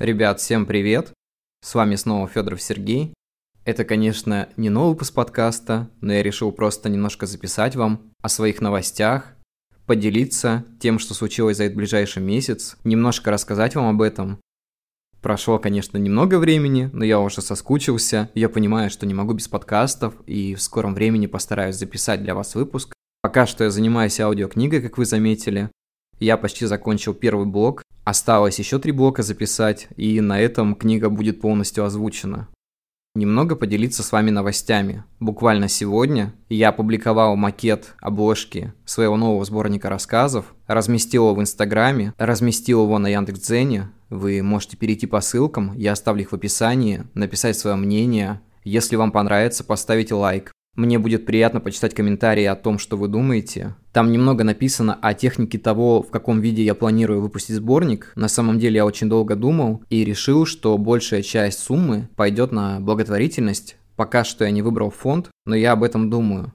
Ребят, всем привет! С вами снова Федоров Сергей. Это, конечно, не новый выпуск подкаста, но я решил просто немножко записать вам о своих новостях, поделиться тем, что случилось за этот ближайший месяц, немножко рассказать вам об этом. Прошло, конечно, немного времени, но я уже соскучился. Я понимаю, что не могу без подкастов, и в скором времени постараюсь записать для вас выпуск. Пока что я занимаюсь аудиокнигой, как вы заметили. Я почти закончил первый блок, осталось еще три блока записать, и на этом книга будет полностью озвучена. Немного поделиться с вами новостями. Буквально сегодня я опубликовал макет обложки своего нового сборника рассказов, разместил его в Инстаграме, разместил его на Яндекс.Дзене. Вы можете перейти по ссылкам, я оставлю их в описании, написать свое мнение. Если вам понравится, поставить лайк. Мне будет приятно почитать комментарии о том, что вы думаете. Там немного написано о технике того, в каком виде я планирую выпустить сборник. На самом деле я очень долго думал и решил, что большая часть суммы пойдет на благотворительность. Пока что я не выбрал фонд, но я об этом думаю.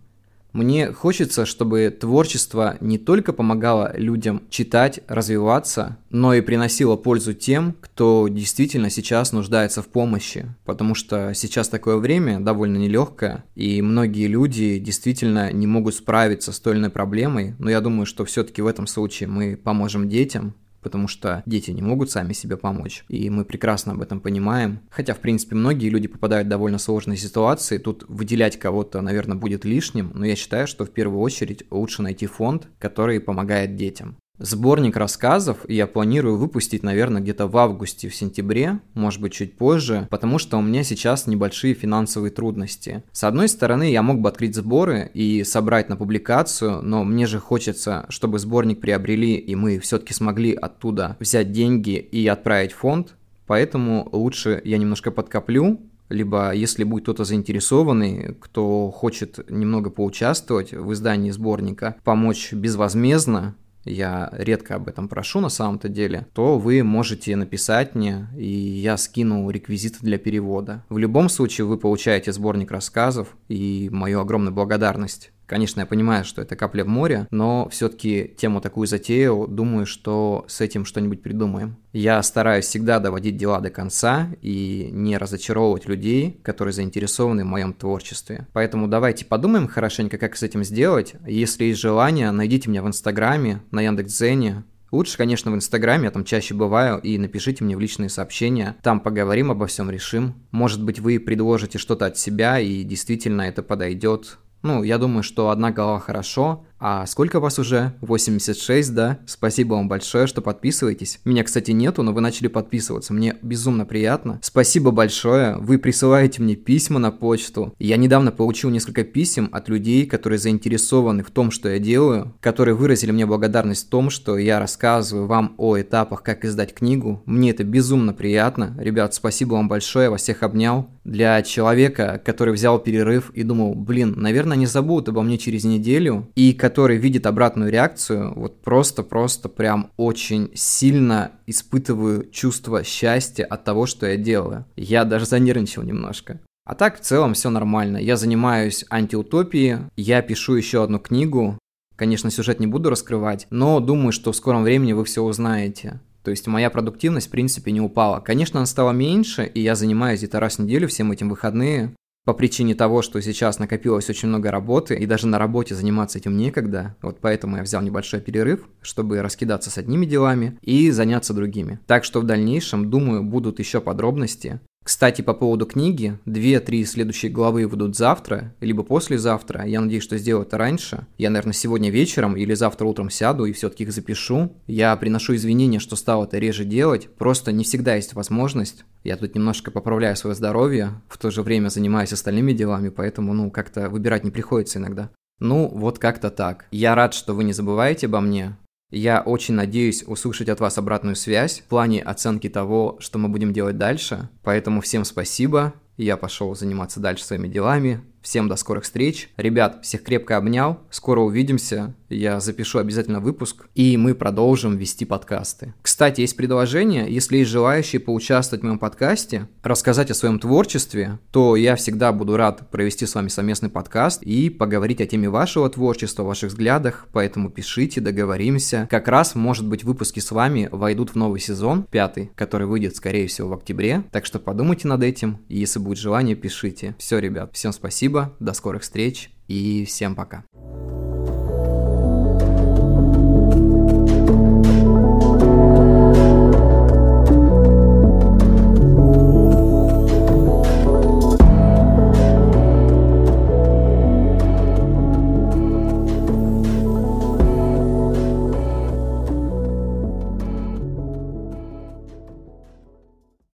Мне хочется, чтобы творчество не только помогало людям читать, развиваться, но и приносило пользу тем, кто действительно сейчас нуждается в помощи. Потому что сейчас такое время довольно нелегкое, и многие люди действительно не могут справиться с иной проблемой, но я думаю, что все-таки в этом случае мы поможем детям, потому что дети не могут сами себе помочь, и мы прекрасно об этом понимаем. Хотя, в принципе, многие люди попадают в довольно сложные ситуации, тут выделять кого-то, наверное, будет лишним, но я считаю, что в первую очередь лучше найти фонд, который помогает детям. Сборник рассказов я планирую выпустить, наверное, где-то в августе, в сентябре, может быть, чуть позже, потому что у меня сейчас небольшие финансовые трудности. С одной стороны, я мог бы открыть сборы и собрать на публикацию, но мне же хочется, чтобы сборник приобрели, и мы все-таки смогли оттуда взять деньги и отправить фонд, поэтому лучше я немножко подкоплю, либо если будет кто-то заинтересованный, кто хочет немного поучаствовать в издании сборника, помочь безвозмездно, я редко об этом прошу на самом-то деле, то вы можете написать мне, и я скину реквизиты для перевода. В любом случае вы получаете сборник рассказов и мою огромную благодарность. Конечно, я понимаю, что это капля в море, но все-таки тему такую затею, думаю, что с этим что-нибудь придумаем. Я стараюсь всегда доводить дела до конца и не разочаровывать людей, которые заинтересованы в моем творчестве. Поэтому давайте подумаем хорошенько, как с этим сделать. Если есть желание, найдите меня в Инстаграме, на Яндекс.Дзене, Лучше, конечно, в Инстаграме, я там чаще бываю, и напишите мне в личные сообщения. Там поговорим обо всем, решим. Может быть, вы предложите что-то от себя, и действительно это подойдет ну, я думаю, что одна голова хорошо, а сколько вас уже? 86, да? Спасибо вам большое, что подписываетесь. Меня, кстати, нету, но вы начали подписываться. Мне безумно приятно. Спасибо большое. Вы присылаете мне письма на почту. Я недавно получил несколько писем от людей, которые заинтересованы в том, что я делаю, которые выразили мне благодарность в том, что я рассказываю вам о этапах, как издать книгу. Мне это безумно приятно. Ребят, спасибо вам большое. Я вас всех обнял. Для человека, который взял перерыв и думал, блин, наверное, не забудут обо мне через неделю, и который видит обратную реакцию, вот просто-просто прям очень сильно испытываю чувство счастья от того, что я делаю. Я даже занервничал немножко. А так, в целом, все нормально. Я занимаюсь антиутопией, я пишу еще одну книгу. Конечно, сюжет не буду раскрывать, но думаю, что в скором времени вы все узнаете. То есть моя продуктивность, в принципе, не упала. Конечно, она стала меньше, и я занимаюсь где-то раз в неделю всем этим выходные по причине того, что сейчас накопилось очень много работы, и даже на работе заниматься этим некогда, вот поэтому я взял небольшой перерыв, чтобы раскидаться с одними делами и заняться другими. Так что в дальнейшем, думаю, будут еще подробности. Кстати, по поводу книги, две-три следующие главы выйдут завтра, либо послезавтра. Я надеюсь, что сделаю это раньше. Я, наверное, сегодня вечером или завтра утром сяду и все-таки их запишу. Я приношу извинения, что стал это реже делать. Просто не всегда есть возможность. Я тут немножко поправляю свое здоровье, в то же время занимаюсь остальными делами, поэтому, ну, как-то выбирать не приходится иногда. Ну, вот как-то так. Я рад, что вы не забываете обо мне. Я очень надеюсь услышать от вас обратную связь в плане оценки того, что мы будем делать дальше. Поэтому всем спасибо. Я пошел заниматься дальше своими делами. Всем до скорых встреч. Ребят, всех крепко обнял. Скоро увидимся. Я запишу обязательно выпуск. И мы продолжим вести подкасты. Кстати, есть предложение. Если есть желающие поучаствовать в моем подкасте, рассказать о своем творчестве, то я всегда буду рад провести с вами совместный подкаст и поговорить о теме вашего творчества, ваших взглядах. Поэтому пишите, договоримся. Как раз, может быть, выпуски с вами войдут в новый сезон, пятый, который выйдет, скорее всего, в октябре. Так что подумайте над этим. Если будет желание, пишите. Все, ребят, всем спасибо до скорых встреч и всем пока.